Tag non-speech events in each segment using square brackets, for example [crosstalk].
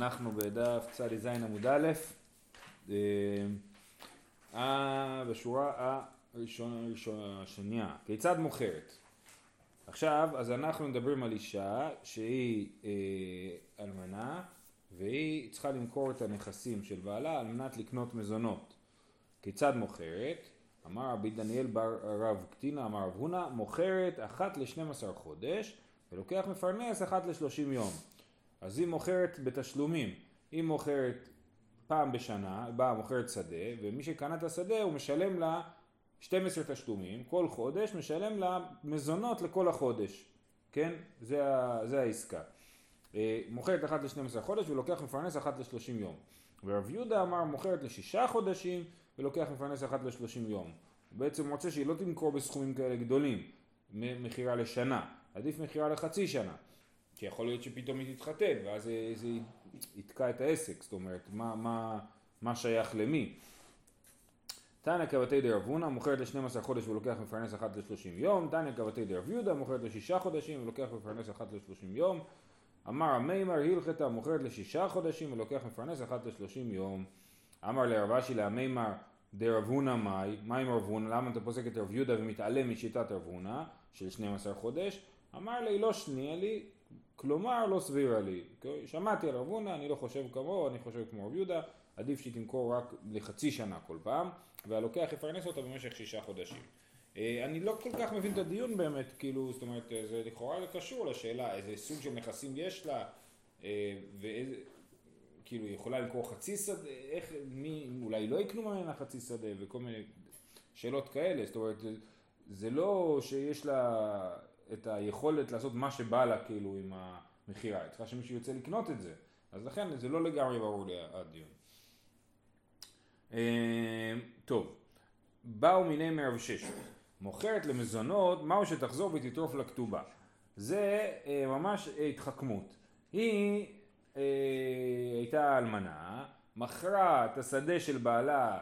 אנחנו בדף צ"ז עמוד א', אה, בשורה הראשונה, השנייה, כיצד מוכרת? עכשיו, אז אנחנו מדברים על אישה שהיא אה, אלמנה והיא צריכה למכור את הנכסים של בעלה על מנת לקנות מזונות. כיצד מוכרת? אמר רבי דניאל בר רב קטינה, אמר רב הונא, מוכרת אחת לשנים עשר חודש ולוקח מפרנס אחת לשלושים יום. אז היא מוכרת בתשלומים, היא מוכרת פעם בשנה, באה מוכרת שדה, ומי שקנה את השדה הוא משלם לה 12 תשלומים, כל חודש משלם לה מזונות לכל החודש, כן? זה, זה העסקה. אה, מוכרת אחת ל-12 חודש ולוקח מפרנס אחת ל-30 יום. ורב יהודה אמר מוכרת לשישה חודשים ולוקח מפרנס אחת ל-30 יום. הוא בעצם רוצה שהיא לא תמכור בסכומים כאלה גדולים, מכירה לשנה, עדיף מכירה לחצי שנה. כי יכול להיות שפתאום היא תתחתן, ואז זה, זה יתקע את העסק, זאת אומרת, מה, מה, מה שייך למי. תניא קבתי דרב הונא מוכרת ל-12 חודש ולוקח מפרנס אחת ל-30 יום, תניא קבתי דרב יהודה מוכרת לשישה חודשים ולוקח מפרנס אחת ל-30 יום, אמר המימר הלכתה מוכרת לשישה חודשים ולוקח מפרנס אחת ל-30 יום, אמר לרב אשי להמימר דרב הונא מאי, מה עם רב הונא, למה אתה פוסק את רב יהודה ומתעלם משיטת רב הונא של 12 חודש? אמר לי לא שנייה לי כלומר לא סבירה לי. שמעתי על רב הונא, אני לא חושב כמוהו, אני חושב כמו רב יהודה, עדיף שהיא תמכור רק לחצי שנה כל פעם, והלוקח יפרנס אותה במשך שישה חודשים. אה, אני לא כל כך מבין את הדיון באמת, כאילו, זאת אומרת, זה לכאורה קשור לשאלה איזה סוג של נכסים יש לה, אה, ואיזה, כאילו, היא יכולה למכור חצי שדה, איך, מי, אולי לא יקנו ממנה חצי שדה, וכל מיני שאלות כאלה, זאת אומרת, זה לא שיש לה את היכולת לעשות מה שבא לה כאילו עם המכירה, היא צריכה שמישהו יוצא לקנות את זה, אז לכן זה לא לגמרי ברור לי הדיון. אה, טוב, באו מיני מרב שש, מוכרת למזונות, מהו שתחזור ותטרוף לכתובה. זה אה, ממש התחכמות. היא אה, הייתה אלמנה, מכרה את השדה של בעלה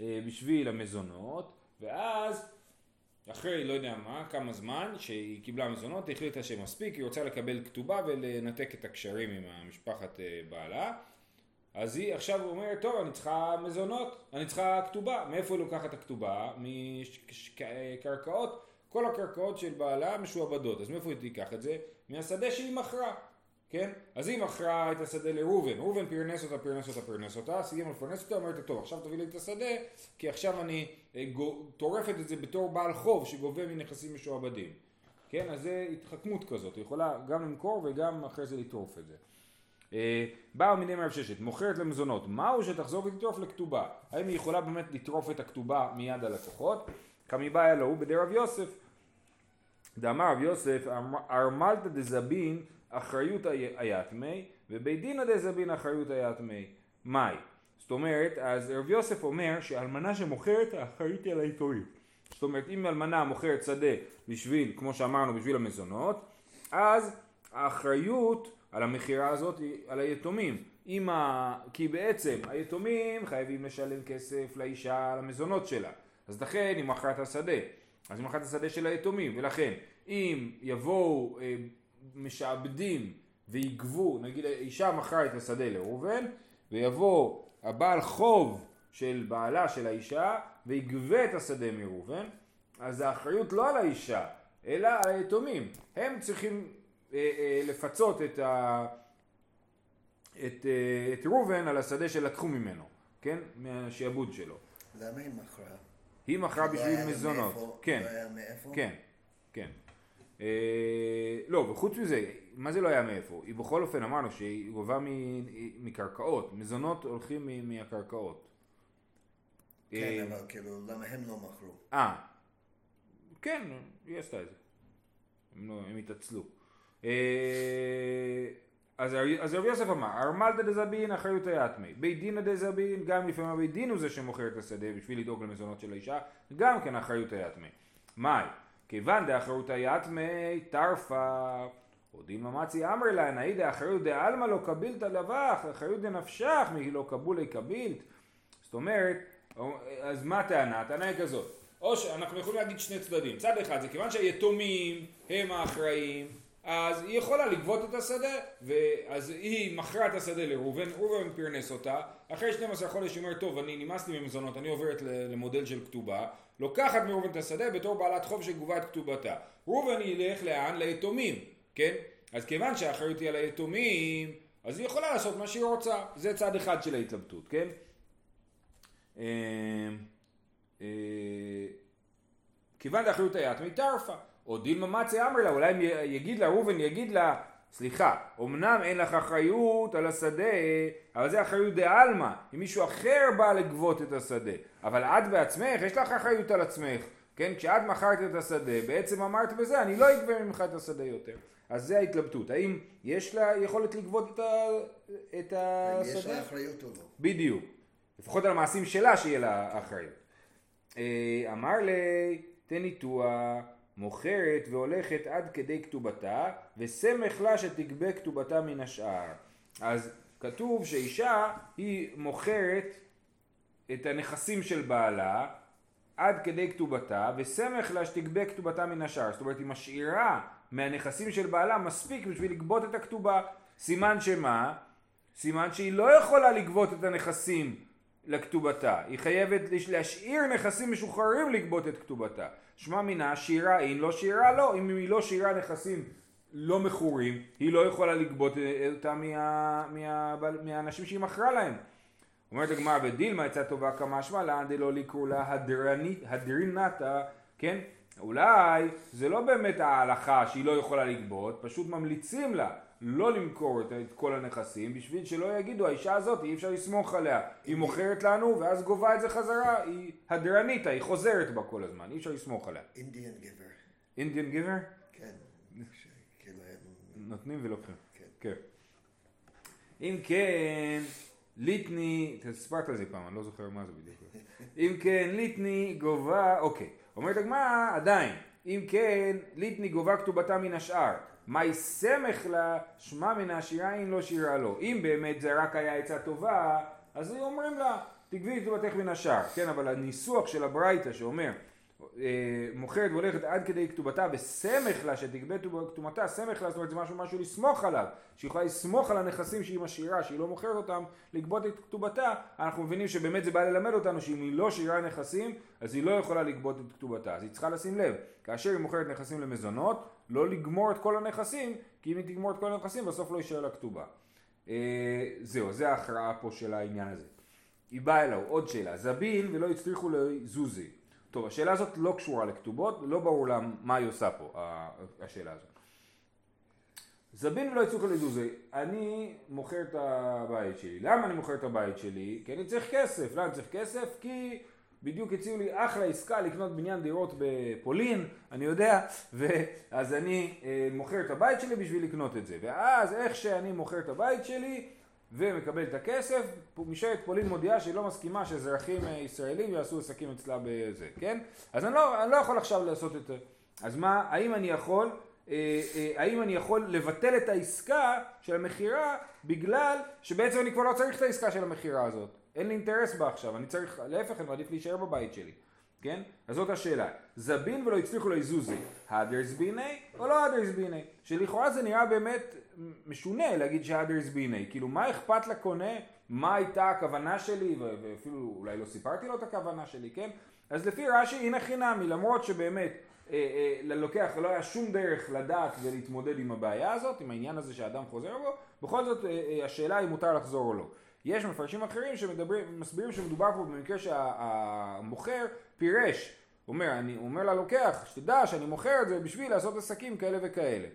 אה, בשביל המזונות, ואז אחרי לא יודע מה, כמה זמן שהיא קיבלה מזונות, היא החליטה שמספיק, היא רוצה לקבל כתובה ולנתק את הקשרים עם המשפחת אה, בעלה. אז היא עכשיו אומרת, טוב, אני צריכה מזונות, אני צריכה כתובה. מאיפה היא לוקחת הכתובה? מקרקעות. כל הקרקעות של בעלה משועבדות. אז מאיפה היא תיקח את זה? מהשדה שהיא מכרה. כן? אז היא מכרה את השדה לראובן, ראובן פרנס אותה, פרנס אותה, פרנס אותה, סיים לפרנס אותה, אומרת טוב עכשיו תביא לי את השדה כי עכשיו אני אה, טורפת את זה בתור בעל חוב שגובה מנכסים משועבדים. כן? אז זה התחכמות כזאת, היא יכולה גם למכור וגם אחרי זה לטרוף את זה. אה, באו מיני מרב ששת, מוכרת למזונות, מהו שתחזור ותטרוף לכתובה? האם היא יכולה באמת לטרוף את הכתובה מיד הלקוחות? כמיבעיה לו בדרב יוסף. דאמר רב יוסף, ארמלתא דזבין אחריות היתמי, ובית דינא דזבין אחריות היתמי. מאי? זאת אומרת, אז רב יוסף אומר שאלמנה שמוכרת האחריות היא על היתומים. זאת אומרת, אם אלמנה מוכרת שדה בשביל, כמו שאמרנו, בשביל המזונות, אז האחריות על המכירה הזאת היא על היתומים. ה... כי בעצם היתומים חייבים לשלם כסף לאישה על המזונות שלה. אז לכן היא מכרה את השדה. אז היא מכרה את השדה של היתומים, ולכן אם יבואו אה, משעבדים ויגבו, נגיד אישה מכרה את השדה לראובן, ויבוא הבעל חוב של בעלה של האישה ויגבה את השדה מראובן, אז האחריות לא על האישה, אלא על היתומים. הם צריכים אה, אה, לפצות את, ה, את, אה, את ראובן על השדה שלקחו ממנו, כן? מהשעבוד שלו. למה היא מכרה? היא מכרה בשביל מזונות. כן. לא היה מאיפה? כן, כן. אה, לא, וחוץ מזה, מה זה לא היה מאיפה? היא בכל אופן אמרנו שהיא גובה מקרקעות, מזונות הולכים מהקרקעות. כן, אה, אבל כאילו, למה הם לא מכרו? אה, כן, היא עשתה את זה. הם, לא, הם התעצלו. אה, אז, אז רבי יוסף אמר, ארמלתא דזבין אחריות היתמי, בית דינא דזבין, גם לפעמים הבית דין הוא זה שמוכר את השדה בשביל לדאוג למזונות של האישה, גם כן אחריות היתמי. מאי? כיוון דאחרותא יתמי טרפה עודין ממצי אמר לה נאי דאחריות דעלמא לא קבילתא לבך אחריות דנפשך מי לא קבולי קבילת זאת אומרת אז מה הטענה? הטענה היא כזאת. או שאנחנו יכולים להגיד שני צדדים. צד אחד זה כיוון שהיתומים הם האחראים אז היא יכולה לגבות את השדה, ואז היא מכרה את השדה לראובן, ראובן פרנס אותה, אחרי 12 חודש היא אומרת, טוב, אני נמאס לי ממזונות, אני עוברת למודל של כתובה, לוקחת מראובן את השדה בתור בעלת חוב שגובה את כתובתה. ראובן ילך לאן? ליתומים, כן? אז כיוון שהאחריות היא על היתומים, אז היא יכולה לעשות מה שהיא רוצה, זה צד אחד של ההתלבטות, כן? אה, אה, כיוון דאחריות היית מטרפה, או דילמה מצי אמר לה, אולי יגיד לה, ראובן יגיד לה, סליחה, אמנם אין לך אחריות על השדה, אבל זה אחריות דה עלמא, אם מישהו אחר בא לגבות את השדה, אבל את בעצמך, יש לך אחריות על עצמך, כן, כשאת מכרת את השדה, בעצם אמרת בזה, אני לא אגבה ממך את השדה יותר. אז זה ההתלבטות, האם יש לה יכולת לגבות את, ה, את השדה? יש לה אחריות או לא? בדיוק, לפחות על המעשים שלה שיהיה לה אחריות. אה, אמר לי, תניתוח מוכרת והולכת עד כדי כתובתה, וסמך לה שתגבה כתובתה מן השאר. אז כתוב שאישה היא מוכרת את הנכסים של בעלה עד כדי כתובתה, וסמך לה שתגבה כתובתה מן השאר. זאת אומרת, היא משאירה מהנכסים של בעלה מספיק בשביל לגבות את הכתובה. סימן שמה? סימן שהיא לא יכולה לגבות את הנכסים לכתובתה. היא חייבת להשאיר נכסים משוחררים לגבות את כתובתה. שמע מינה שירה אין, לא שירה לא. אם היא לא שירה נכסים לא מכורים, היא לא יכולה לגבות אותה מה, מה, מהאנשים שהיא מכרה להם. אומרת הגמרא ודילמה יצאה טובה כמה שמע לאן דלא לקרוא לה הדרינתה, כן? אולי זה לא באמת ההלכה שהיא לא יכולה לגבות, פשוט ממליצים לה לא למכור את, כל הנכסים בשביל שלא יגידו האישה הזאת אי אפשר לסמוך עליה היא מוכרת לנו ואז גובה את זה חזרה היא הדרנית היא חוזרת בה כל הזמן אי אפשר לסמוך עליה אינדיאן גבר אינדיאן גבר? כן כאילו, נותנים ולוקחים כן. כן אם כן ליטני, סיפרת על זה פעם, אני לא זוכר מה זה בדיוק. אם כן, ליטני גובה, אוקיי. אומרת הגמרא, עדיין. אם כן, ליטני גובה כתובתה מן השאר. מהי סמך לה, שמע מן השירה אם לא שירה לו. אם באמת זה רק היה עצה טובה, אז אומרים לה, תגבי כתובתך מן השאר. כן, אבל הניסוח של הברייתא שאומר, מוכרת והולכת עד כדי כתובתה וסמך לה שתגבה כתובתה, סמך לה זאת אומרת זה משהו משהו לסמוך עליו, שהיא יכולה לסמוך על הנכסים שהיא משאירה, שהיא לא מוכרת אותם, לגבות את כתובתה, אנחנו מבינים שבאמת זה בא ללמד אותנו שאם היא לא שאירה נכסים אז היא לא יכולה לגבות את כתובתה, אז היא צריכה לשים לב, כאשר היא מוכרת נכסים למזונות, לא לגמור את כל הנכסים, כי אם היא תגמור את כל הנכסים בסוף לא יישאר לה כתובה. אה, זהו, זה ההכרעה פה של העניין הזה. היא באה אליו, עוד שאלה, זבין ולא הצליחו לזוזי טוב, השאלה הזאת לא קשורה לכתובות, לא ברור לה מה היא עושה פה, השאלה הזאת. זבין ולא יצאו לזוזי, אני מוכר את הבית שלי. למה אני מוכר את הבית שלי? כי אני צריך כסף. למה אני צריך כסף? כי בדיוק הציעו לי אחלה עסקה לקנות בניין דירות בפולין, אני יודע, [laughs] ואז אני אה, מוכר את הבית שלי בשביל לקנות את זה. ואז איך שאני מוכר את הבית שלי, ומקבל את הכסף, משלת פולין מודיעה שהיא לא מסכימה שאזרחים אה, ישראלים יעשו עסקים אצלה בזה, כן? אז אני לא, אני לא יכול עכשיו לעשות את זה. אז מה, האם אני יכול, אה, אה, האם אני יכול לבטל את העסקה של המכירה בגלל שבעצם אני כבר לא צריך את העסקה של המכירה הזאת. אין לי אינטרס בה עכשיו, אני צריך, להפך, אני מעדיף להישאר בבית שלי. כן? אז זאת השאלה. זבין ולא הצליחו ליזוזי. הדרס ביני או לא הדרס ביני? שלכאורה זה נראה באמת משונה להגיד שהדרס ביני. כאילו מה אכפת לקונה מה הייתה הכוונה שלי ואפילו אולי לא סיפרתי לו את הכוונה שלי, כן? אז לפי רש"י הנה חינמי למרות שבאמת אה, אה, ללוקח לא היה שום דרך לדעת ולהתמודד עם הבעיה הזאת, עם העניין הזה שהאדם חוזר בו, בכל זאת אה, אה, השאלה אם מותר לחזור או לא. יש מפרשים אחרים שמסבירים שמדובר פה במקרה שהמוכר פירש, אומר, אני אומר ללוקח, שתדע שאני מוכר את זה בשביל לעשות עסקים כאלה וכאלה,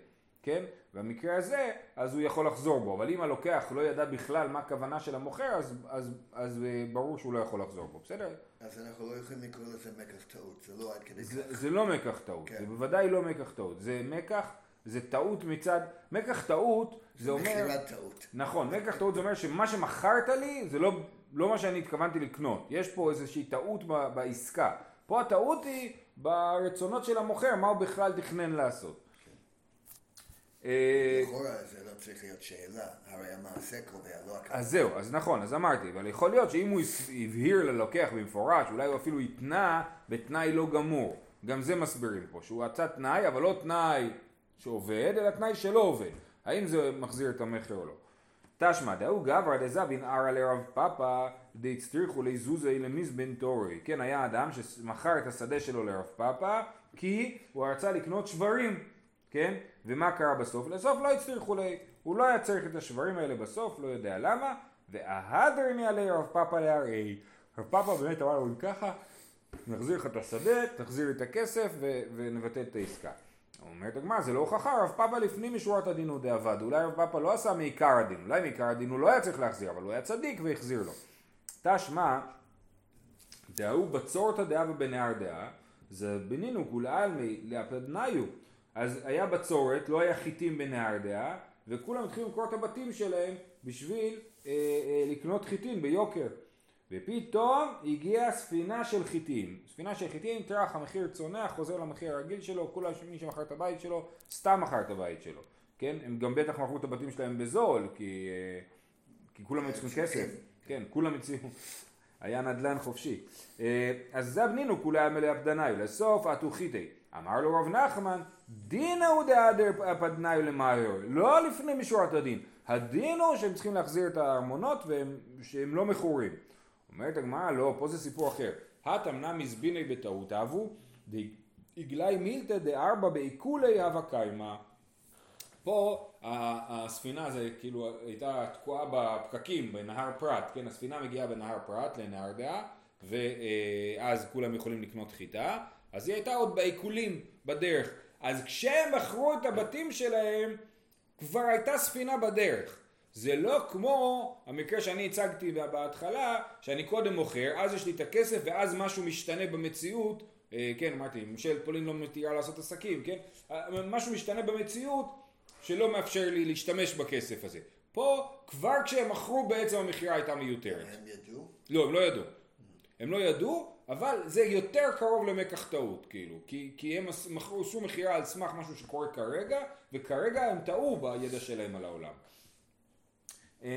כן? במקרה הזה, אז הוא יכול לחזור בו, אבל אם הלוקח לא ידע בכלל מה הכוונה של המוכר, אז, אז, אז אה, ברור שהוא לא יכול לחזור בו, בסדר? אז אנחנו לא יכולים לקרוא לזה מקח טעות, זה לא עד כדי זה, כך. זה לא מקח טעות, כן. זה בוודאי לא מקח טעות, זה מקח, זה טעות מצד, מקח טעות זה אומר... מכירת טעות. נכון, מקח טעות זה אומר שמה שמכרת לי זה לא, לא מה שאני התכוונתי לקנות. יש פה איזושהי טעות בעסקה. פה הטעות היא ברצונות של המוכר, מה הוא בכלל תכנן לעשות. לכאורה זה לא צריך להיות שאלה, הרי המעשה קובע, לא הכוונה. אז זהו, אז נכון, אז אמרתי, אבל יכול להיות שאם הוא הבהיר ללוקח במפורש, אולי הוא אפילו התנה בתנאי לא גמור. גם זה מסבירים פה, שהוא רצה תנאי, אבל לא תנאי שעובד, אלא תנאי שלא עובד. האם זה מחזיר את המכר או לא. תשמע דאו גברא דזבין ערא לרב פאפא דהצטריכו לזוזי למזבן תורי. כן, היה אדם שמכר את השדה שלו לרב פאפא כי הוא רצה לקנות שברים, כן? ומה קרה בסוף? לסוף לא הצטריכו לי. הוא לא היה צריך את השברים האלה בסוף, לא יודע למה. וההדר מעלי רב פאפא להראי. רב פאפא באמת אמר לו, אם ככה, נחזיר לך את השדה, תחזיר את הכסף ונבטל את העסקה. אומרת הגמרא, זה לא הוכחה, רב פאפה לפנים משורת הדין הוא דאבד. אולי רב פאפה לא עשה מעיקר הדין, אולי מעיקר הדין הוא לא היה צריך להחזיר, אבל הוא היה צדיק והחזיר לו. תשמע, דאו בצורתא דאה ובנהר דאה, זה בינינו כולי עלמי לאפדניו. אז היה בצורת, לא היה חיטים בנהר דאה, וכולם התחילו למכור את הבתים שלהם בשביל אה, אה, לקנות חיטים ביוקר. ופתאום הגיעה ספינה של חיטים. ספינה של חיטים, טרח המחיר צונח, חוזר למחיר הרגיל שלו, כולם מי שמכר את הבית שלו, סתם מכר את הבית שלו. כן? הם גם בטח מכרו את הבתים שלהם בזול, כי, אה, כי כולם היו צריכים כסף. כן, כולם הציעו. [laughs] היה נדל"ן חופשי. אה, אז זה בנינו כולי מלא הפדנאי, לסוף אטוחיתי. אמר לו רב נחמן, דינא הוא דאדר הפדנאי למאיור, לא לפני משורת הדין. הדין הוא שהם צריכים להחזיר את הארמונות ושהם לא מכורים. אומרת הגמרא, לא, פה זה סיפור אחר. התמנה מזביני בטעות אבו, דגלי מילתא דארבע בעיקולי הווה קיימא. פה הספינה זה כאילו הייתה תקועה בפקקים בנהר פרת, כן, הספינה מגיעה בנהר פרת לנהר דעה, ואז כולם יכולים לקנות חיטה, אז היא הייתה עוד בעיקולים בדרך. אז כשהם מכרו את הבתים שלהם, כבר הייתה ספינה בדרך. זה לא כמו המקרה שאני הצגתי בהתחלה, שאני קודם מוכר, אז יש לי את הכסף ואז משהו משתנה במציאות, אה, כן אמרתי, ממשלת פולין לא מתירה לעשות עסקים, כן? אה, משהו משתנה במציאות שלא מאפשר לי להשתמש בכסף הזה. פה כבר כשהם מכרו בעצם המכירה הייתה מיותרת. הם ידעו? לא, הם לא ידעו. הם לא ידעו, אבל זה יותר קרוב למקח טעות, כאילו, כי, כי הם מכרו, עשו מכירה על סמך משהו שקורה כרגע, וכרגע הם טעו בידע שלהם על העולם. אמ,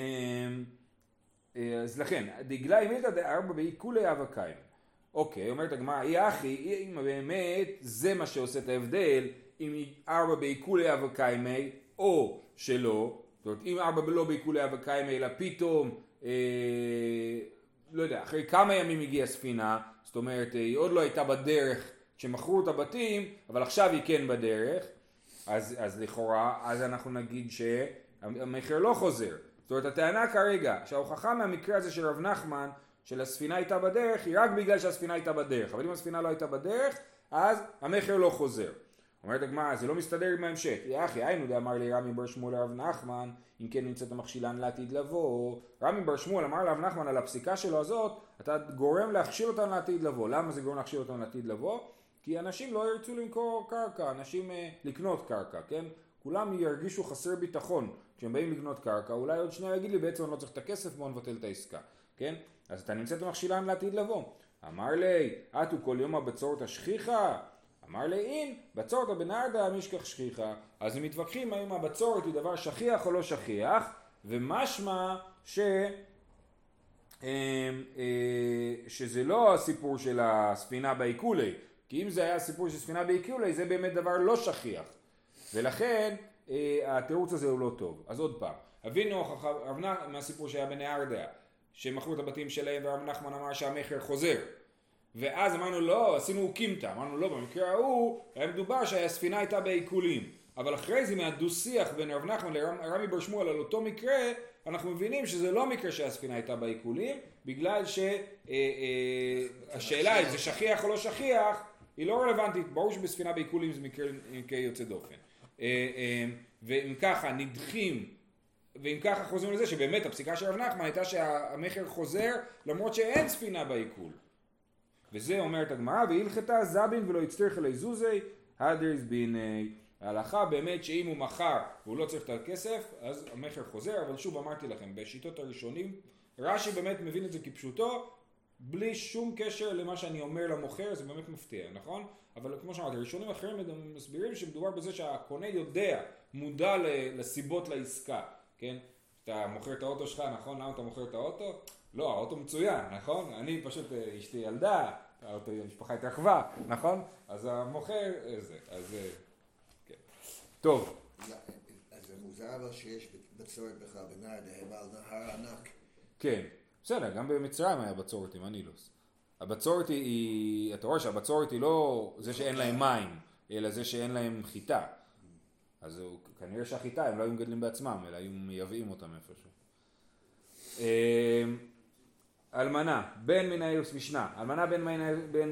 אה, אז לכן, דגלי מילתא דארבע בעיקולי אבקיים. אוקיי, אומרת הגמרא, אי אחי, אם באמת זה מה שעושה את ההבדל, אם ארבע בעיקולי אבקיימי, או שלא, זאת אומרת, אם ארבע לא בעיקולי אבקיימי, אלא פתאום, אה, לא יודע, אחרי כמה ימים הגיעה ספינה, זאת אומרת, היא עוד לא הייתה בדרך כשמכרו את הבתים, אבל עכשיו היא כן בדרך, אז, אז לכאורה, אז אנחנו נגיד שהמכר לא חוזר. זאת אומרת הטענה כרגע שההוכחה מהמקרה הזה של רב נחמן של הספינה הייתה בדרך היא רק בגלל שהספינה הייתה בדרך. אבל אם הספינה לא הייתה בדרך אז המכר לא חוזר. אומרת הגמרא זה לא מסתדר עם ההמשך. יא אחי היינו דאמר לי רמי בר שמואל לרב נחמן אם כן נמצאת המכשילן לעתיד לבוא. רמי בר שמואל אמר לרב נחמן על הפסיקה שלו הזאת אתה גורם להכשיל אותם לעתיד לבוא. למה זה גורם להכשיל אותם לעתיד לבוא? כי אנשים לא ירצו למכור קרקע אנשים אה, לקנות קרקע כן? כולם ירגישו חסר ביטחון כשהם באים לקנות קרקע, אולי עוד שנייה יגיד לי בעצם אני לא צריך את הכסף, בוא נבטל את העסקה, כן? אז אתה נמצא את המכשילן לעתיד לבוא. אמר לי, אתו כל יום הבצורת השכיחה? אמר לי, אין, בצורת בנרדה המשכח שכיחה. אז הם מתווכחים האם הבצורת היא דבר שכיח או לא שכיח, ומשמע ש... אמ, אה, שזה לא הסיפור של הספינה בעיקולי, כי אם זה היה הסיפור של ספינה בעיקולי זה באמת דבר לא שכיח. ולכן התירוץ הזה הוא לא טוב. אז עוד פעם, אבינו מהסיפור שהיה בנהר דעה, שמכרו את הבתים שלהם ורב נחמן אמר שהמכר חוזר. ואז אמרנו לא, עשינו אוקימתא, אמרנו לא, במקרה ההוא היה מדובר שהספינה הייתה בעיקולים. אבל אחרי זה מהדו שיח בין רב נחמן לרמי בר שמואל על אותו מקרה, אנחנו מבינים שזה לא מקרה שהספינה הייתה בעיקולים, בגלל שהשאלה אה, אה, אם זה שכיח או לא שכיח, היא לא רלוונטית, ברור שבספינה בעיקולים זה מקרה יוצא דופן. אה, אה, ואם ככה נדחים ואם ככה חוזרים לזה שבאמת הפסיקה של רב נחמן הייתה שהמכר חוזר למרות שאין ספינה בעיכול. וזה אומרת הגמרא והלכתה זבין ולא הצטריך אלי זוזי הדרס ביני ההלכה באמת שאם הוא מכר והוא לא צריך את הכסף אז המכר חוזר אבל שוב אמרתי לכם בשיטות הראשונים רש"י באמת מבין את זה כפשוטו בלי שום קשר למה שאני אומר למוכר, זה באמת מפתיע, נכון? אבל כמו שאמרתי, ראשונים אחרים מסבירים שמדובר בזה שהקונה יודע, מודע לסיבות לעסקה, כן? אתה מוכר את האוטו שלך, נכון? למה אתה מוכר את האוטו? לא, האוטו מצוין, נכון? אני פשוט, אה, אשתי ילדה, האוטו, המשפחה התרחבה, נכון? אז המוכר, אה, זה, אז... אה, כן. טוב, אז זה מוזר אבל שיש בצורת בכלל על נהר ענק. כן, בסדר, גם במצרים היה בצורת עם הנילוס. הבצורת היא- אתה רואה שהבצורת היא לא זה שאין להם מים, אלא זה שאין להם חיטה. אז הוא, כנראה שהחיטה הם לא היו מגדלים בעצמם, אלא היו מייבאים אותם איפשהו. אמ, אלמנה, בן מן האירוס, משנה, אלמנה בן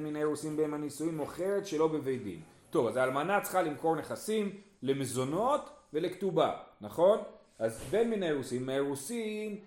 מן- האירוסין בן הנישואין מוכרת שלא בבית דין. טוב, אז האלמנה צריכה למכור נכסים למזונות ולכתובה, נכון? אז בן מן האירוסין, מהאירוסין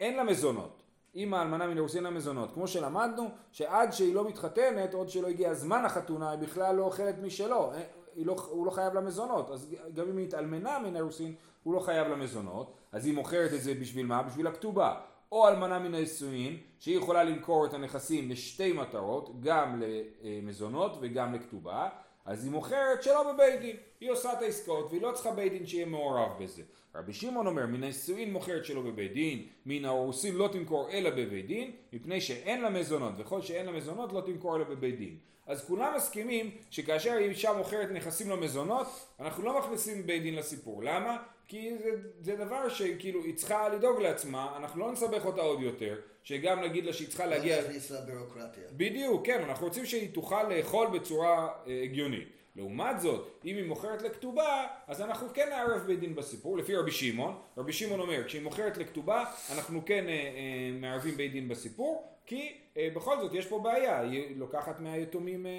אין לה מזונות. אם האלמנה מן האירוסין אין לה מזונות. כמו שלמדנו, שעד שהיא לא מתחתנת, עוד שלא הגיע זמן החתונה, היא בכלל לא אוכלת משלו. אה, לא, הוא לא חייב לה מזונות. אז גם אם היא התאלמנה מן האירוסין, הוא לא חייב לה מזונות. אז היא מוכרת את זה בשביל מה? בשביל הכתובה. או אלמנה מן הנישואין, שהיא יכולה למכור את הנכסים לשתי מטרות, גם למזונות וגם לכתובה, אז היא מוכרת שלא בבית דין, היא עושה את העסקאות והיא לא צריכה בית דין שיהיה מעורב בזה. רבי שמעון אומר, מן הנישואין מוכרת שלא בבית דין, מן האורסין לא תמכור אלא בבית דין, מפני שאין לה מזונות, וכל שאין לה מזונות לא תמכור אלא בבית דין. אז כולם מסכימים שכאשר אישה מוכרת נכסים למזונות, אנחנו לא מכניסים בית דין לסיפור. למה? כי זה, זה דבר שכאילו היא צריכה לדאוג לעצמה, אנחנו לא נסבך אותה עוד יותר, שגם נגיד לה שהיא צריכה לא להגיע... להכניס לבירוקרטיה. בדיוק, כן, אנחנו רוצים שהיא תוכל לאכול בצורה אה, הגיונית. לעומת זאת, אם היא מוכרת לכתובה, אז אנחנו כן נערב בית דין בסיפור, לפי רבי שמעון. רבי שמעון אומר, כשהיא מוכרת לכתובה, אנחנו כן אה, אה, מערבים בית דין בסיפור, כי אה, בכל זאת יש פה בעיה, היא לוקחת מהיתומים, אה,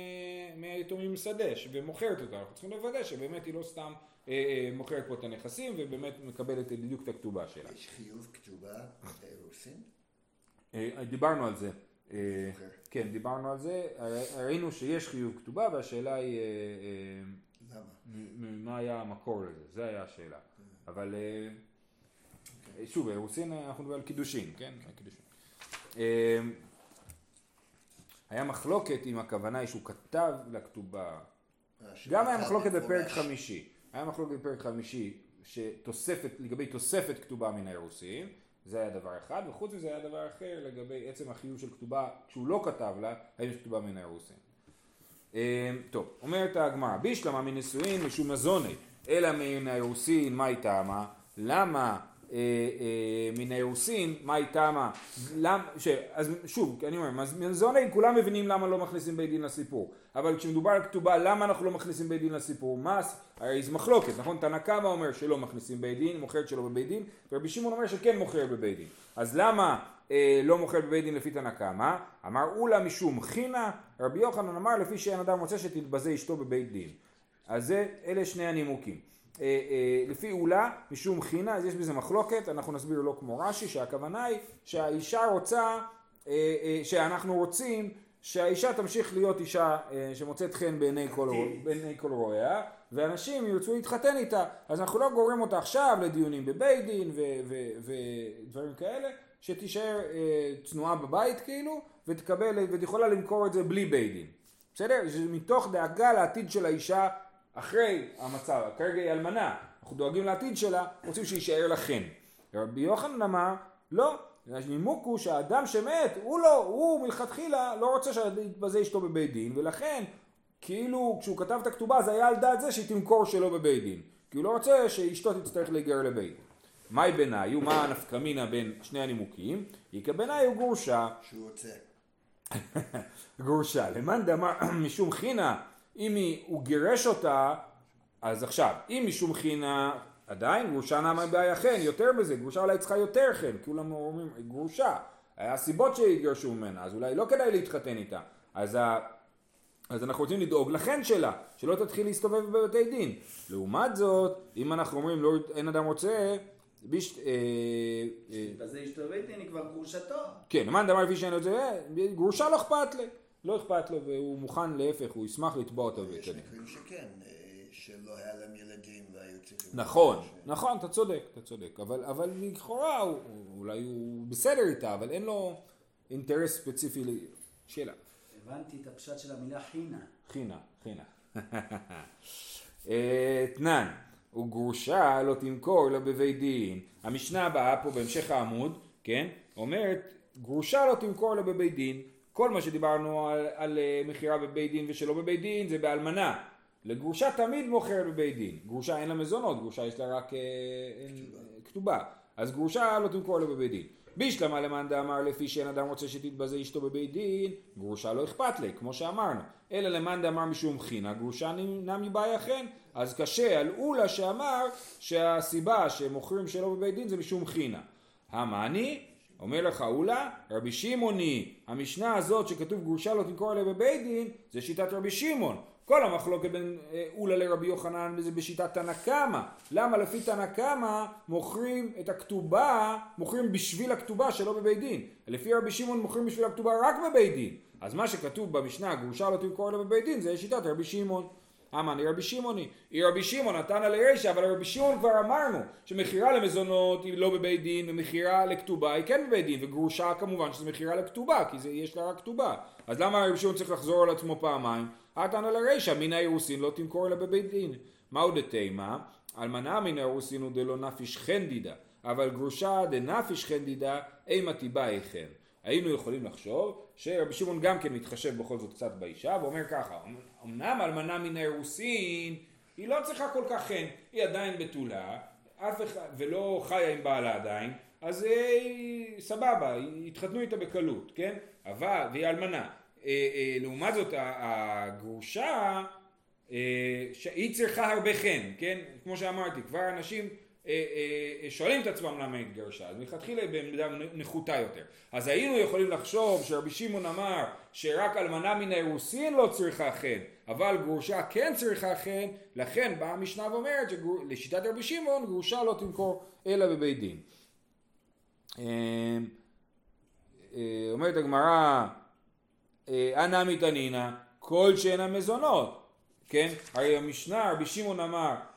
מהיתומים שדה ומוכרת אותה, אנחנו צריכים לוודא שבאמת היא לא סתם אה, אה, מוכרת פה את הנכסים ובאמת מקבלת בדיוק את הכתובה שלה. יש חיוב כתובה באירוסין? אה, דיברנו על זה. אה, אוקיי. כן, דיברנו על זה, הר- ראינו שיש חיוב כתובה והשאלה היא אה, אה, למה? מה היה המקור לזה, זה היה השאלה. אבל אה, אוקיי. שוב, אירוסין אה, אנחנו מדברים על קידושין, כן? על קידושין. אה, היה מחלוקת אם הכוונה היא שהוא כתב לכתובה, אה, גם היה מחלוקת בפרק. חמישי, היה מחלוקת בפרק חמישי שתוספת, לגבי תוספת כתובה מן האירוסין, זה היה דבר אחד, וחוץ מזה היה דבר אחר לגבי עצם החיוב של כתובה, כשהוא לא כתב לה, האם יש כתובה מן האירוסין. אה, טוב, אומרת הגמרא, בישלמה מנישואין משום מזוני, אלא מן האירוסין, מה היא טעמה? למה אה, אה, מן האירוסין, מה היא טעמה? למ- ש- אז שוב, אני אומר, מז- מזוני, כולם מבינים למה לא מכניסים בית דין לסיפור, אבל כשמדובר על כתובה, למה אנחנו לא מכניסים בית דין לסיפור? מה, הס- הרי זה מחלוקת, נכון? תנא קמא אומר שלא מכניסים בית דין, מוכרת שלא בבית דין, ורבי שמעון אומר שכן מוכר בבית דין. אז למה אה, לא מוכר בבית דין לפי תנא קמא? אמר אולה משום חינה, רבי יוחנן אמר לפי שאין אדם רוצה שתתבזה אשתו בבית דין. אז זה, אלה שני הנימוקים. אה, אה, לפי אולה, משום חינה, אז יש בזה מחלוקת, אנחנו נסביר לא כמו רש"י, שהכוונה היא שהאישה רוצה, אה, שאנחנו רוצים שהאישה תמשיך להיות אישה שמוצאת חן בעיני כל, רוא- בעיני כל רואיה, ואנשים ירצו להתחתן איתה, אז אנחנו לא גורם אותה עכשיו לדיונים בבית דין ודברים כאלה, שתישאר אה, צנועה בבית כאילו, ותקבל, ותיכולה למכור את זה בלי בית דין. בסדר? זה מתוך דאגה לעתיד של האישה אחרי המצב, כרגע היא אלמנה, אנחנו דואגים לעתיד שלה, רוצים שיישאר לכן. רבי יוחנן אמר, לא, הנימוק הוא שהאדם שמת, הוא לא, הוא מלכתחילה לא רוצה שיתבזה אשתו בבית דין, ולכן, כאילו כשהוא כתב את הכתובה זה היה על דעת זה שהיא תמכור שלא בבית דין, כי הוא לא רוצה שאשתו תצטרך להיגרר לבית דין. מהי ביניו, מה הנפקא מינה בין שני הנימוקים? איכא ביניו גרושה שהוא רוצה. [laughs] גרושה. למאן דאמר [clears throat] משום חינה, אם היא, הוא גירש אותה, אז עכשיו, אם משום חינה, עדיין גרושה נמה בעיה חן, יותר בזה, גרושה אולי צריכה יותר חן, כולם אומרים גרושה, היה סיבות שהתגרשו ממנה, אז אולי לא כדאי להתחתן איתה. אז, ה... אז אנחנו רוצים לדאוג לחן שלה, שלא תתחיל להסתובב בבתי דין. לעומת זאת, אם אנחנו אומרים לא, אין אדם רוצה, ביש, אה, אה, בזה דין היא כבר גרושתו. כן, למען דבר שאין לו את זה, גרושה לא אכפת לי. לא אכפת לו והוא מוכן להפך, הוא ישמח לתבוע אותו בבית יש. מקרים שכן, אה, שלא היה להם ילדים והיו צריכים... נכון, ש- נכון, אתה צודק, אתה צודק. אבל, אבל לכאורה הוא, אולי הוא בסדר איתה, אבל אין לו אינטרס ספציפי ל- שלה. הבנתי את הפשט של המילה חינה. חינה, חינה. [laughs] אה, תנן, וגרושה לא תמכור אלא בבית דין. המשנה הבאה פה בהמשך העמוד, כן, אומרת, גרושה לא תמכור אלא בבית דין. כל מה שדיברנו על, על אה, מכירה בבית דין ושלא בבית דין זה באלמנה. לגרושה תמיד מוכרת בבית דין. גרושה אין לה מזונות, גרושה יש לה רק אה, אין, כתובה. אז גרושה לא תמכור לה בבית דין. בישלמה למאן דאמר לפי שאין אדם רוצה שתתבזה אשתו בבית דין, גרושה לא אכפת לי, כמו שאמרנו. אלא למאן דאמר משום חינא, גרושה נמי באי אכן. אז קשה על אולה שאמר שהסיבה שמוכרים שלא בבית דין זה משום חינא. המאני, אומר לך אולה, רבי שמעוני, המשנה הזאת שכתוב גרושה לא תמכור עליה בבית דין, זה שיטת רבי שמעון. כל המחלוקת בין אה, אולה לרבי יוחנן זה בשיטת תנא קמא. למה לפי תנא קמא מוכרים את הכתובה, מוכרים בשביל הכתובה שלא בבית דין. לפי רבי שמעון מוכרים בשביל הכתובה רק בבית דין. אז מה שכתוב במשנה, גרושה לא תמכור עליה בבית דין, זה שיטת רבי שמעון. אמני רבי שמעוני, היא רבי שמעון נתן על הרישא, אבל רבי שמעון כבר אמרנו שמכירה למזונות היא לא בבית דין ומכירה לכתובה היא כן בבית דין וגרושה כמובן שזה מכירה לכתובה כי זה, יש לה רק כתובה אז למה רבי שמעון צריך לחזור על עצמו פעמיים? על הרישא מן האירוסין לא תמכור אלא בבית דין מהו דתימה? אלמנה מן האירוסין הוא דלא נפיש חנדידה אבל גרושה דנפיש חנדידה אימה תיבא איכן היינו יכולים לחשוב שרבי שמעון גם כן מתחשב בכל זאת קצת באישה ואומר ככה אמנם אלמנה מן האירוסין היא לא צריכה כל כך חן היא עדיין בתולה אף אחד ולא חיה עם בעלה עדיין אז היא אה, סבבה התחתנו איתה בקלות כן? אבל והיא אלמנה. אה, אה, לעומת זאת הגרושה היא צריכה הרבה חן כן? כמו שאמרתי כבר אנשים שואלים את עצמם למה התגרשה, אז מלכתחילה היא בעמדה נחותה יותר. אז היינו יכולים לחשוב שרבי שמעון אמר שרק אלמנה מן האירוסין לא צריכה חן, אבל גרושה כן צריכה חן, לכן באה המשנה ואומרת שלשיטת רבי שמעון גרושה לא תמכור אלא בבית דין. אומרת הגמרא, אנא מתענינה, כל שאין המזונות, כן? הרי המשנה, רבי שמעון אמר אה,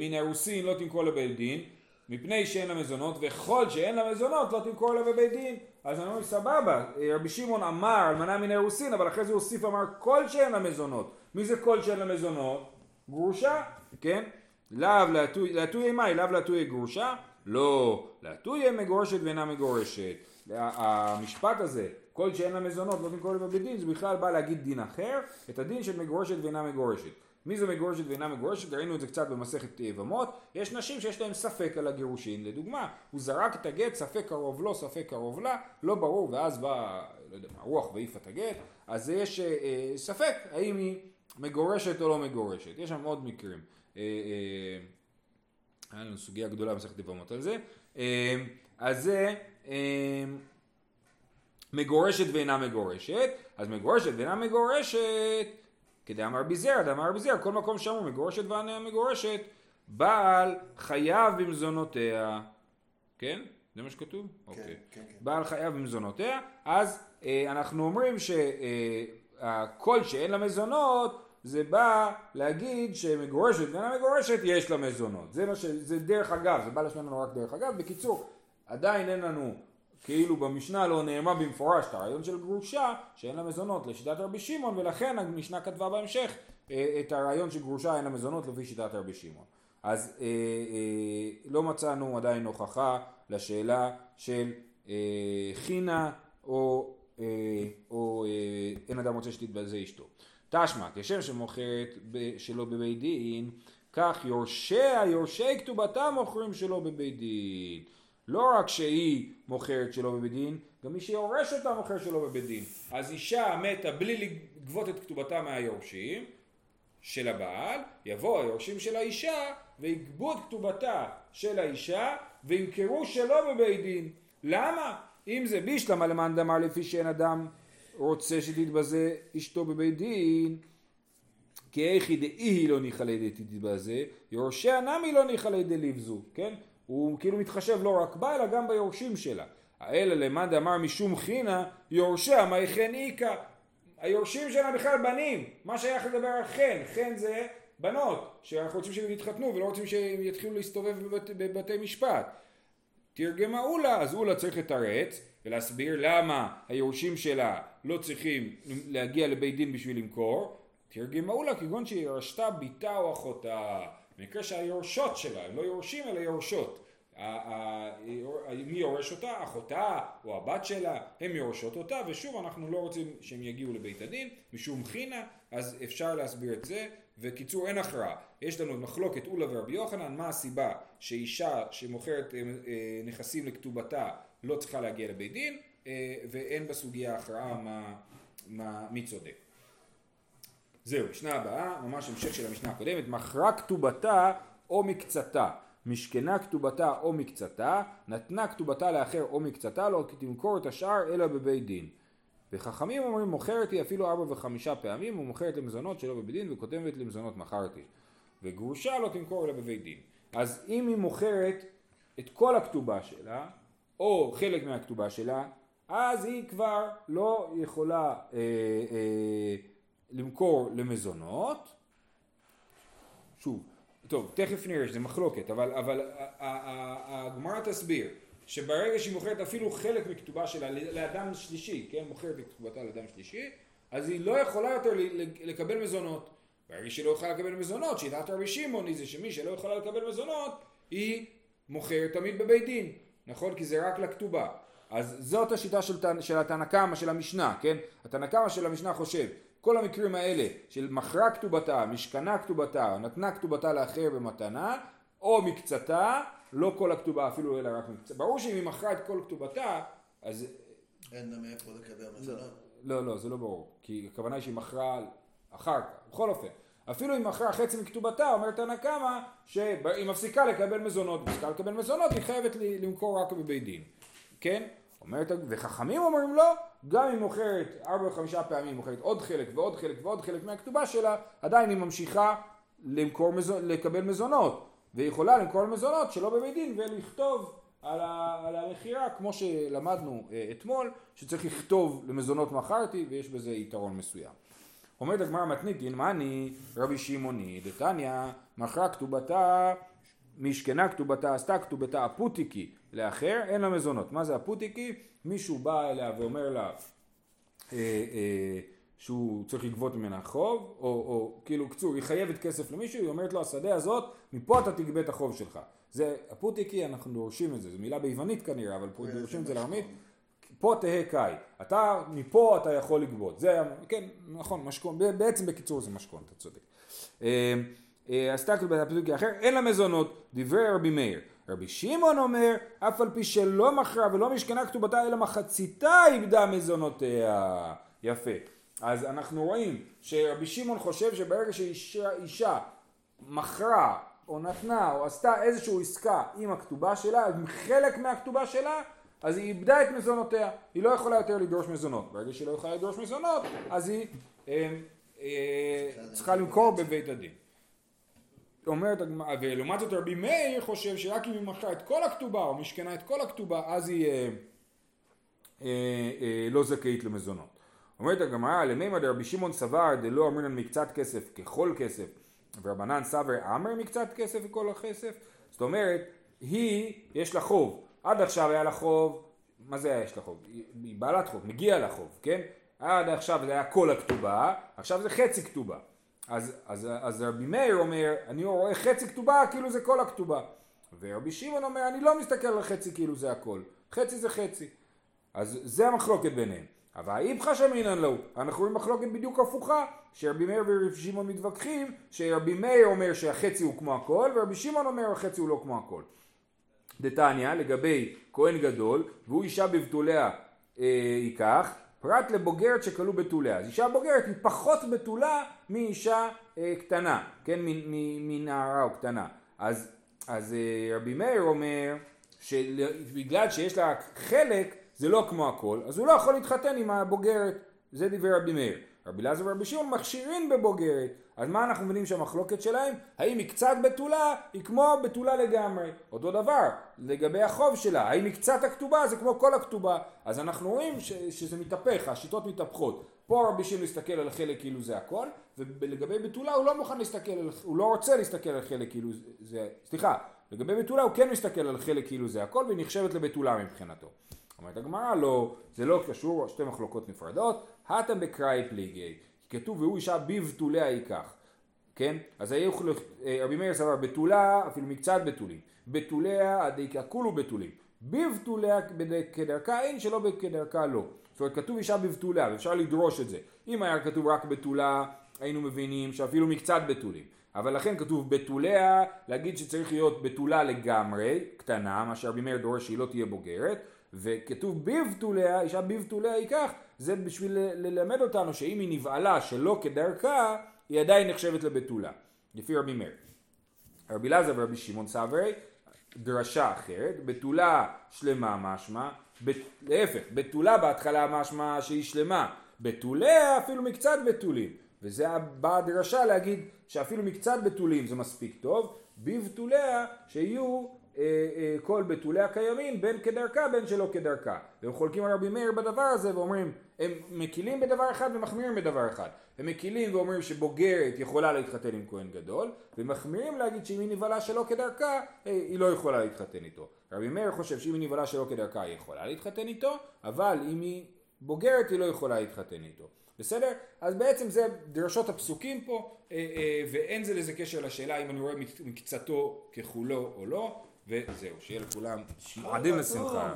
מן הרוסין לא תמכור לבית דין, מפני שאין לה מזונות, וכל שאין לה מזונות לא תמכור לה בבית דין. אז אני אומר סבבה, אה, רבי שמעון אמר אלמנה מן הרוסין, אבל אחרי זה הוא הוסיף אמר כל שאין לה מזונות. מי זה כל שאין לה מזונות? גרושה, כן? לאו להטויה מאי, לאו להטויה גרושה? לא, להטויה מגורשת ואינה מגורשת. המשפט הזה, כל שאין לה מזונות לא תמכור לה בבית דין, זה בכלל בא להגיד דין אחר, את הדין של מגורשת ואינה מגורשת. מי זו מגורשת ואינה מגורשת? ראינו את זה קצת במסכת יבמות. יש נשים שיש להן ספק על הגירושין. לדוגמה, הוא זרק את הגט, ספק קרוב לו, ספק קרוב לה, לא ברור, ואז בא, לא יודע מה, רוח והעיף את הגט. אז יש אה, אה, ספק האם היא מגורשת או לא מגורשת. יש שם עוד מקרים. אה, אה, היה לנו סוגיה גדולה במסכת יבמות על זה. אה, אז זה... אה, מגורשת ואינה מגורשת, אז מגורשת ואינה מגורשת כדאמר ביזר, דאמר ביזר, כל מקום שאמרו מגורשת ועניה מגורשת, בעל חייב במזונותיה, כן? זה מה שכתוב? כן, אוקיי. כן, כן. בעל חייב במזונותיה, אז אה, אנחנו אומרים שהקול אה, שאין לה מזונות זה בא להגיד שמגורשת ואינה מגורשת יש לה מזונות. זה, ש... זה דרך אגב, זה בא לשמוע לנו רק דרך אגב. בקיצור, עדיין אין לנו כאילו במשנה לא נאמר במפורש את הרעיון של גרושה שאין לה מזונות לשיטת רבי שמעון ולכן המשנה כתבה בהמשך אה, את הרעיון של גרושה אין לה מזונות לפי שיטת רבי שמעון. אז אה, אה, לא מצאנו עדיין הוכחה לשאלה של אה, חינה או, אה, או אה, אין אדם רוצה שתתבזה אשתו. תשמע, כשם שמוכרת שלא בבית דין, כך יורשיה, יורשי כתובתה מוכרים שלא בבית דין. לא רק שהיא מוכרת שלא בבית דין, גם מי שיורש אותה מוכר שלא בבית דין. אז אישה מתה בלי לגבות את כתובתה מהיורשים של הבעל, יבוא היורשים של האישה ויגבו את כתובתה של האישה וימכרו שלא בבית דין. למה? אם זה בישלמה למאן דמר לפי שאין אדם רוצה שתתבזה אשתו בבית דין, כי איכי דאי לא ניחלי דתתבזה, יורשיה נמי לא ניחלי דליבזו, כן? הוא כאילו מתחשב לא רק בה אלא גם ביורשים שלה. האלה למד אמר משום חינה יורשיה מי חן איכה. היורשים שלה בכלל בנים, מה שייך לדבר על חן? חן זה בנות, שאנחנו רוצים שהם יתחתנו ולא רוצים שהם יתחילו להסתובב בבת, בבתי משפט. תרגמה אולה, אז אולה צריך לתרץ ולהסביר למה היורשים שלה לא צריכים להגיע לבית דין בשביל למכור. תרגמה אולה כגון שהיא ירשתה בתה או אחותה. במקרה שהיורשות שלה, הם לא יורשים אלא יורשות. מי יורש אותה? אחותה או הבת שלה, הם יורשות אותה, ושוב אנחנו לא רוצים שהם יגיעו לבית הדין, משום חינה, אז אפשר להסביר את זה, וקיצור אין הכרעה. יש לנו מחלוקת אולה ורבי יוחנן, מה הסיבה שאישה שמוכרת אה, אה, נכסים לכתובתה לא צריכה להגיע לבית דין, אה, ואין בסוגיה הכרעה מה, מה, מי צודק. זהו, משנה הבאה, ממש המשך של המשנה הקודמת, מכרה כתובתה או מקצתה, משכנה כתובתה או מקצתה, נתנה כתובתה לאחר או מקצתה, לא תמכור את השאר אלא בבית דין. וחכמים אומרים מוכרת היא אפילו ארבע וחמישה פעמים ומוכרת למזונות שלא בבית דין וכותבת למזונות מכרתי. וגרושה לא תמכור אלא בבית דין. אז אם היא מוכרת את כל הכתובה שלה, או חלק מהכתובה שלה, אז היא כבר לא יכולה אה, אה, למכור למזונות. שוב, טוב, תכף נראה שזה מחלוקת, אבל, אבל הגמרא תסביר שברגע שהיא מוכרת אפילו חלק מכתובה שלה לאדם שלישי, כן, מוכרת את כתובתה לאדם שלישי, אז היא לא יכולה יותר לקבל מזונות. ברגע שהיא לא יכולה לקבל מזונות, שיטת רבי שמעון היא זה שמי שלא יכולה לקבל מזונות, היא מוכרת תמיד בבית דין, נכון? כי זה רק לכתובה. אז זאת השיטה של, של התנא קמא של המשנה, כן? התנא קמא של המשנה חושב, כל המקרים האלה של מכרה כתובתה, משכנה כתובתה, נתנה כתובתה לאחר במתנה, או מקצתה, לא כל הכתובה אפילו אלא רק מקצתה. ברור שאם היא מכרה את כל כתובתה, אז... אין לה מאיפה לקבל מזונות. לא, לא, זה לא ברור. כי הכוונה היא שהיא מכרה אחר כך. בכל אופן, אפילו אם מכרה חצי מכתובתה, אומרת תנא קמא, שהיא מפסיקה לקבל מזונות, מפסיקה לקבל מזונות, היא חייבת למכור רק בבית דין. כן? אומרת, וחכמים אומרים לא, גם אם מוכרת ארבע וחמישה פעמים, מוכרת עוד חלק ועוד חלק ועוד חלק מהכתובה שלה, עדיין היא ממשיכה למכור, לקבל מזונות, והיא יכולה למכור מזונות שלא בבית דין ולכתוב על, ה, על המכירה, כמו שלמדנו אה, אתמול, שצריך לכתוב למזונות מכרתי, ויש בזה יתרון מסוים. אומרת הגמרא מתניתין, מאני רבי שמעוני, דתניא, מכרה כתובתה, משכנה כתובתה, עשתה כתובתה אפוטיקי לאחר, אין לה מזונות. מה זה אפוטיקי? מישהו בא אליה ואומר לה אה, אה, שהוא צריך לגבות ממנה חוב, או, או כאילו, קצור, היא חייבת כסף למישהו, היא אומרת לו, השדה הזאת, מפה אתה תגבה את החוב שלך. זה אפוטיקי, אנחנו דורשים את זה, זו מילה ביוונית כנראה, אבל פה דורשים את זה לארמית. פה תהא קאי, אתה, מפה אתה יכול לגבות, זה, כן, נכון, משכון, בעצם בקיצור זה משכון, אתה צודק. אה, עשתה כאילו בפסוק אחר, אין לה מזונות, דברי רבי מאיר. רבי שמעון אומר, אף על פי שלא מכרה ולא משכנה כתובתה, אלא מחציתה איבדה מזונותיה. יפה. אז אנחנו רואים שרבי שמעון חושב שברגע שאישה מכרה או נתנה או עשתה איזושהי עסקה עם הכתובה שלה, עם חלק מהכתובה שלה, אז היא איבדה את מזונותיה, היא לא יכולה יותר לדרוש מזונות. ברגע שהיא לא יכולה לדרוש מזונות, אז היא אה, אה, צריכה למכור בבית הדין. אומרת הגמרא, ולעומת זאת רבי מאיר חושב שרק אם היא מכרה את כל הכתובה או משכנה את כל הכתובה אז היא אה, אה, אה, לא זכאית למזונות. אומרת הגמרא למימא דרבי שמעון סבר דלא אמרינן מקצת כסף ככל כסף ורבנן סבר אמר מקצת כסף וכל הכסף זאת אומרת היא יש לה חוב עד עכשיו היה לה חוב מה זה היה יש לה חוב? היא בעלת חוב מגיע לה חוב כן? עד עכשיו זה היה כל הכתובה עכשיו זה חצי כתובה אז, אז, אז רבי מאיר אומר, אני רואה חצי כתובה כאילו זה כל הכתובה. ורבי שמעון אומר, אני לא מסתכל על חצי כאילו זה הכל. חצי זה חצי. אז זה המחלוקת ביניהם. אבל איפכא שמינן לו, אנחנו רואים מחלוקת בדיוק הפוכה, שרבי מאיר ורבי שמעון מתווכחים, שרבי מאיר אומר שהחצי הוא כמו הכל, ורבי שמעון אומר החצי הוא לא כמו הכל. דתניא, לגבי כהן גדול, והוא אישה בבתוליה אה, ייקח, פרט לבוגרת שכלו בתוליה. אז אישה בוגרת היא פחות בתולה מאישה אה, קטנה, כן, מנערה או קטנה. אז, אז אה, רבי מאיר אומר שבגלל שיש לה חלק זה לא כמו הכל, אז הוא לא יכול להתחתן עם הבוגרת, זה דברי רבי מאיר. רבי אלעזר ורבי שמעון מכשירים בבוגרת, אז מה אנחנו מבינים שהמחלוקת שלהם? האם היא קצת בתולה, היא כמו בתולה לגמרי. אותו דבר, לגבי החוב שלה, האם היא קצת הכתובה, זה כמו כל הכתובה. אז אנחנו רואים ש, שזה מתהפך, השיטות מתהפכות. פה רבי שמעון מסתכל על חלק כאילו זה הכל, ולגבי בתולה הוא לא מוכן להסתכל, על, הוא לא רוצה להסתכל על חלק כאילו זה, סליחה, לגבי בתולה הוא כן מסתכל על חלק כאילו זה הכל, והיא נחשבת לבתולה מבחינתו. אומרת הגמרא לא, זה לא קשור, שתי מחלוקות נפרדות, הטה בקראי פליגי, כתוב והוא אישה בבתוליה ייקח. כן? אז היו, אה, רבי מאיר סבר בתולה, אפילו מקצת בתולים. בתוליה עדי ככולו בתולים. בבתוליה כדרכה אין שלא כדרכה לא. זאת אומרת כתוב אישה בבתולה ואפשר לדרוש את זה. אם היה כתוב רק בתולה היינו מבינים שאפילו מקצת בתולים. אבל לכן כתוב בתוליה, להגיד שצריך להיות בתולה לגמרי, קטנה, מה שרבי מאיר דורש שהיא לא תהיה בוגרת, וכתוב בבתוליה, אישה בבתוליה ייקח, זה בשביל ללמד אותנו שאם היא נבעלה שלא כדרכה, היא עדיין נחשבת לבתולה, לפי רבי מאיר. רבי אלעזר ורבי שמעון סברי, דרשה אחרת, בתולה שלמה משמע, להפך, בתולה בהתחלה משמע שהיא שלמה, בתוליה אפילו מקצת בתולים. וזה באה דרשה להגיד שאפילו מקצת בתולים זה מספיק טוב, בבתוליה שיהיו כל בתולי הקיימים בין כדרכה בין שלא כדרכה. והם חולקים על רבי מאיר בדבר הזה ואומרים, הם מקילים בדבר אחד ומחמירים בדבר אחד. הם מקילים ואומרים שבוגרת יכולה להתחתן עם כהן גדול, ומחמירים להגיד שאם היא נבהלה שלא כדרכה, אה, היא לא יכולה להתחתן איתו. רבי מאיר חושב שאם היא נבהלה שלא כדרכה היא יכולה להתחתן איתו, אבל אם היא בוגרת היא לא יכולה להתחתן איתו. בסדר? אז בעצם זה דרשות הפסוקים פה, אה, אה, ואין זה לזה קשר לשאלה אם אני רואה מקצתו ככולו או לא, וזהו, שיהיה לכולם מועדים לשמחה.